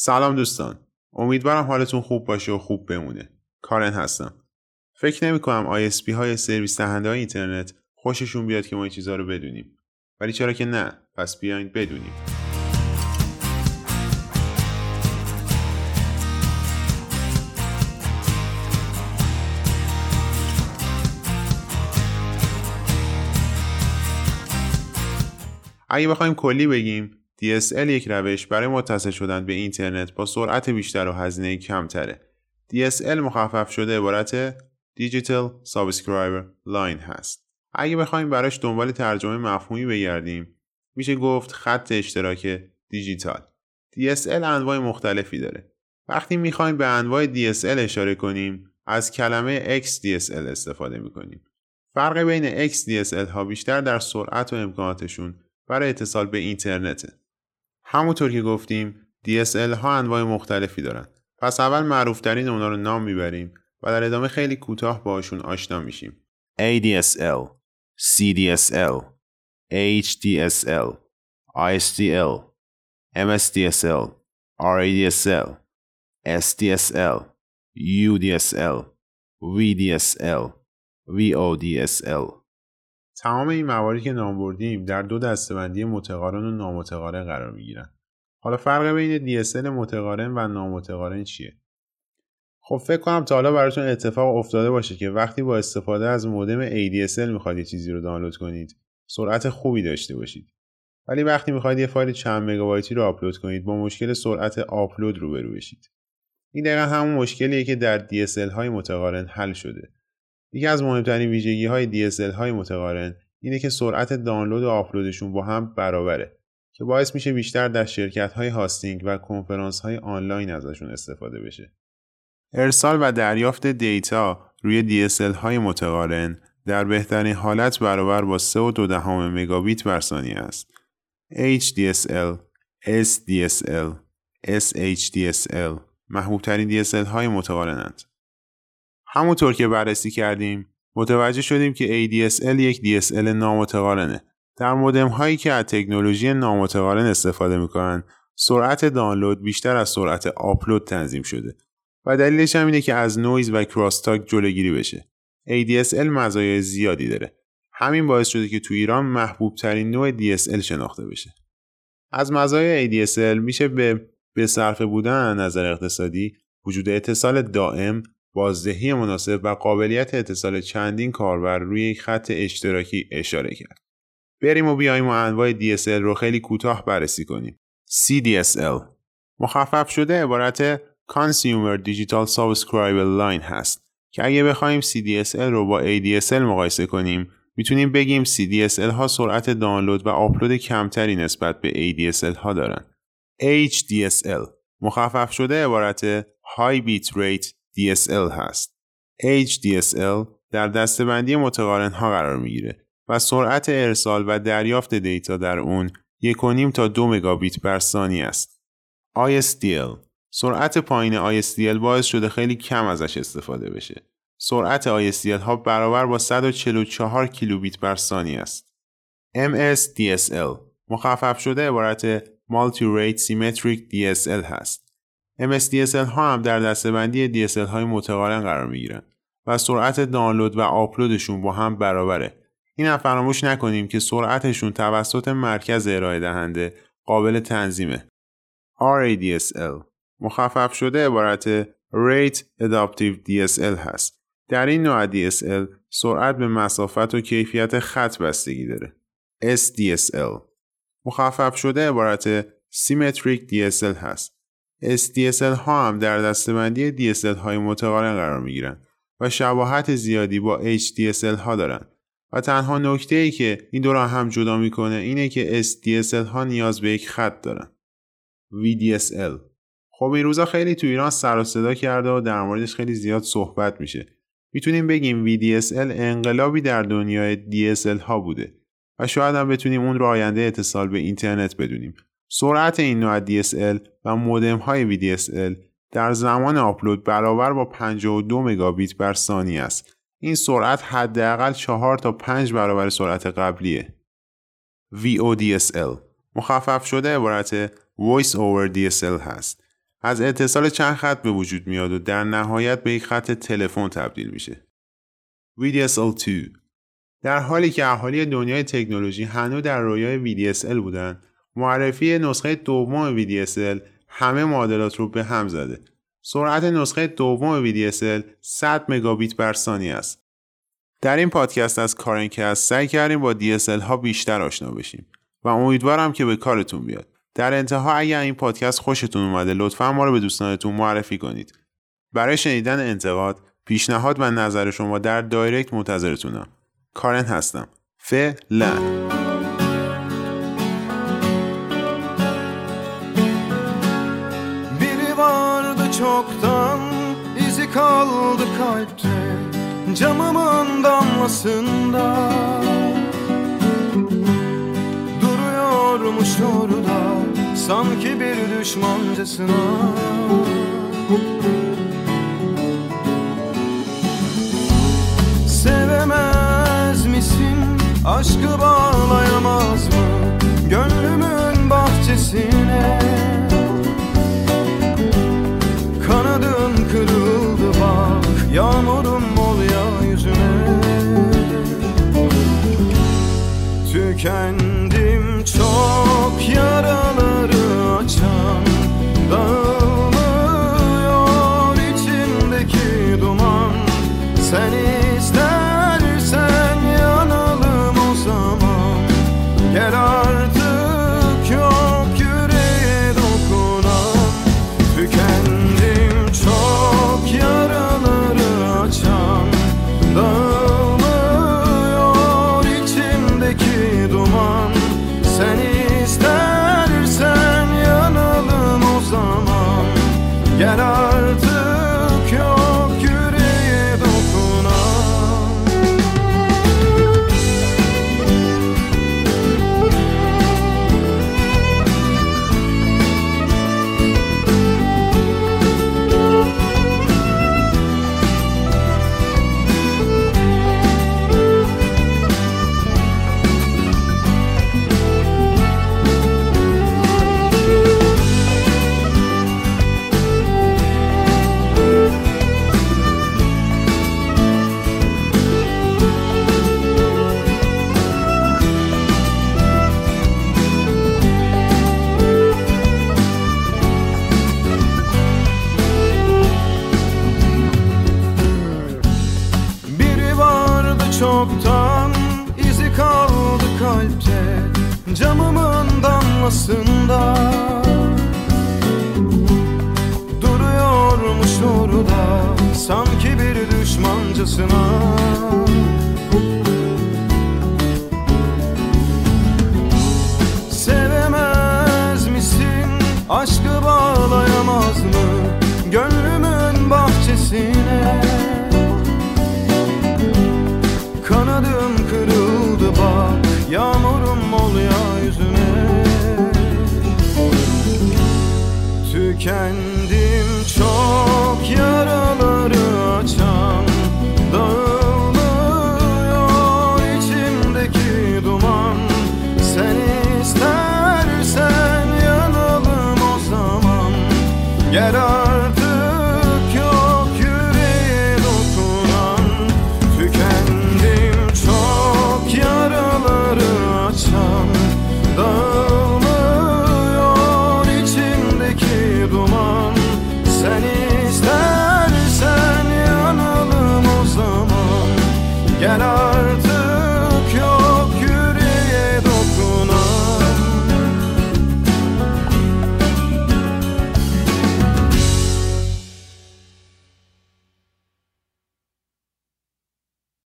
سلام دوستان. امیدوارم حالتون خوب باشه و خوب بمونه. کارن هستم. فکر نمی کنم ISP های سرویس دهنده های اینترنت خوششون بیاد که ما این چیزها رو بدونیم. ولی چرا که نه. پس بیاین بدونیم. اگه بخوایم کلی بگیم DSL یک روش برای متصل شدن به اینترنت با سرعت بیشتر و هزینه کمتره. DSL مخفف شده عبارت Digital Subscriber Line هست. اگه بخوایم براش دنبال ترجمه مفهومی بگردیم میشه گفت خط اشتراک دیجیتال. DSL انواع مختلفی داره. وقتی می‌خوایم به انواع DSL اشاره کنیم از کلمه XDSL استفاده می‌کنیم. فرق بین XDSL ها بیشتر در سرعت و امکاناتشون برای اتصال به اینترنته. همونطور که گفتیم DSL ها انواع مختلفی دارن. پس اول معروفترین اونا رو نام می‌بریم و در ادامه خیلی کوتاه باشون آشنا میشیم. ADSL CDSL HDSL ISDL MSDSL RADSL SDSL UDSL VDSL VODSL تمام این مواردی که نام بردیم در دو دستبندی متقارن و نامتقارن قرار می گیرن. حالا فرق بین DSL متقارن و نامتقارن چیه؟ خب فکر کنم تا حالا براتون اتفاق افتاده باشه که وقتی با استفاده از مودم ADSL می‌خواید یه چیزی رو دانلود کنید سرعت خوبی داشته باشید ولی وقتی می‌خواید یه فایل چند مگابایتی رو آپلود کنید با مشکل سرعت آپلود روبرو بشید این دقیقا همون مشکلیه که در DSL های متقارن حل شده یکی از مهمترین ویژگی های DSL های متقارن اینه که سرعت دانلود و آپلودشون با هم برابره که باعث میشه بیشتر در شرکت های هاستینگ و کنفرانس های آنلاین ازشون استفاده بشه. ارسال و دریافت دیتا روی DSL های متقارن در بهترین حالت برابر با 3 و دهم مگابیت بر ثانیه است. HDSL، SDSL، SHDSL محبوب ترین DSL های متقارنند. همونطور که بررسی کردیم متوجه شدیم که ADSL یک DSL نامتقارنه. در مودم هایی که از تکنولوژی نامتقارن استفاده می‌کنن سرعت دانلود بیشتر از سرعت آپلود تنظیم شده و دلیلش هم اینه که از نویز و کراستاک جلوگیری بشه. ADSL مزایای زیادی داره. همین باعث شده که تو ایران محبوب ترین نوع DSL شناخته بشه. از مزایای ADSL میشه به به صرفه بودن نظر اقتصادی وجود اتصال دائم بازدهی مناسب و قابلیت اتصال چندین کاربر روی یک خط اشتراکی اشاره کرد. بریم و بیایم و انواع DSL رو خیلی کوتاه بررسی کنیم. CDSL مخفف شده عبارت Consumer Digital Subscriber Line هست که اگه بخوایم CDSL رو با ADSL مقایسه کنیم می‌تونیم بگیم CDSL ها سرعت دانلود و آپلود کمتری نسبت به ADSL ها دارن. HDSL مخفف شده عبارت High Bit Rate DSL هست. HDSL در دستبندی متقارن ها قرار می‌گیره و سرعت ارسال و دریافت دیتا در اون 1.5 تا 2 مگابیت بر ثانیه است. ISDL سرعت پایین ISDL باعث شده خیلی کم ازش استفاده بشه. سرعت ISDL ها برابر با 144 کیلوبیت بر ثانیه است. MSDSL مخفف شده عبارت Multi Rate Symmetric DSL هست. MSDSL ها هم در دستبندی DSL های متقارن قرار می گیرن و سرعت دانلود و آپلودشون با هم برابره. این هم فراموش نکنیم که سرعتشون توسط مرکز ارائه دهنده قابل تنظیمه. RADSL مخفف شده عبارت Rate Adaptive DSL هست. در این نوع DSL سرعت به مسافت و کیفیت خط بستگی داره. SDSL مخفف شده عبارت Symmetric DSL هست. SDSL ها هم در دستبندی DSL های متقارن قرار می گیرن و شباهت زیادی با HDSL ها دارن و تنها نکته ای که این دو را هم جدا می‌کنه اینه که SDSL ها نیاز به یک خط دارن. VDSL خب این روزا خیلی تو ایران سر و صدا کرده و در موردش خیلی زیاد صحبت میشه. می‌تونیم بگیم VDSL انقلابی در دنیای DSL ها بوده و شاید هم بتونیم اون رو آینده اتصال به اینترنت بدونیم. سرعت این نوع DSL و مودم های VDSL در زمان آپلود برابر با 52 مگابیت بر ثانیه است. این سرعت حداقل 4 تا 5 برابر سرعت قبلیه. VODSL مخفف شده عبارت Voice over DSL هست. از اتصال چند خط به وجود میاد و در نهایت به یک خط تلفن تبدیل میشه. VDSL 2 در حالی که اهالی دنیای تکنولوژی هنوز در رویای VDSL بودن معرفی نسخه دوم VDSL همه معادلات رو به هم زده. سرعت نسخه دوم VDSL 100 مگابیت بر ثانیه است. در این پادکست از کارنکست سعی کردیم با DSL ها بیشتر آشنا بشیم و امیدوارم که به کارتون بیاد. در انتها اگر این پادکست خوشتون اومده لطفا ما رو به دوستانتون معرفی کنید. برای شنیدن انتقاد، پیشنهاد و نظر شما در دایرکت منتظرتونم. کارن hastım. Falan. Çoktan izi kaldı kalpte Camımın damlasında. Duruyormuş orada sanki bir düşmancasına Aşkı bağlayamaz return on. Arasında Duruyormuş orada sanki bir düşmancasına tükendi